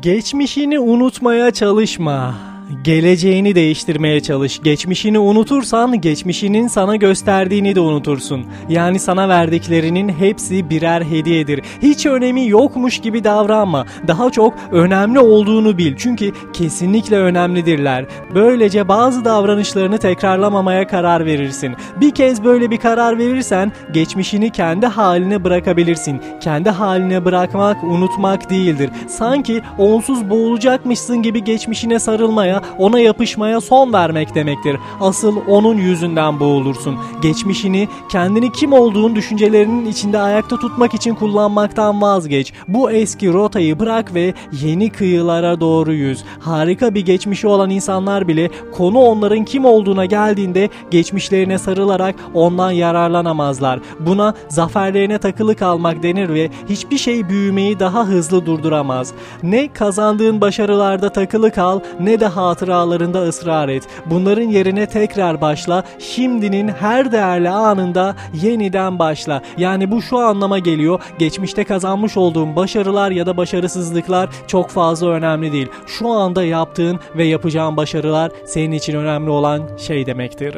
Geçmişini unutmaya çalışma. Geleceğini değiştirmeye çalış. Geçmişini unutursan geçmişinin sana gösterdiğini de unutursun. Yani sana verdiklerinin hepsi birer hediyedir. Hiç önemi yokmuş gibi davranma. Daha çok önemli olduğunu bil. Çünkü kesinlikle önemlidirler. Böylece bazı davranışlarını tekrarlamamaya karar verirsin. Bir kez böyle bir karar verirsen geçmişini kendi haline bırakabilirsin. Kendi haline bırakmak unutmak değildir. Sanki onsuz boğulacakmışsın gibi geçmişine sarılmaya ona yapışmaya son vermek demektir. Asıl onun yüzünden boğulursun. Geçmişini, kendini kim olduğun düşüncelerinin içinde ayakta tutmak için kullanmaktan vazgeç. Bu eski rotayı bırak ve yeni kıyılara doğru yüz. Harika bir geçmişi olan insanlar bile konu onların kim olduğuna geldiğinde geçmişlerine sarılarak ondan yararlanamazlar. Buna zaferlerine takılı kalmak denir ve hiçbir şey büyümeyi daha hızlı durduramaz. Ne kazandığın başarılarda takılı kal ne de hatıralarında ısrar et. Bunların yerine tekrar başla. Şimdinin her değerli anında yeniden başla. Yani bu şu anlama geliyor. Geçmişte kazanmış olduğun başarılar ya da başarısızlıklar çok fazla önemli değil. Şu anda yaptığın ve yapacağın başarılar senin için önemli olan şey demektir.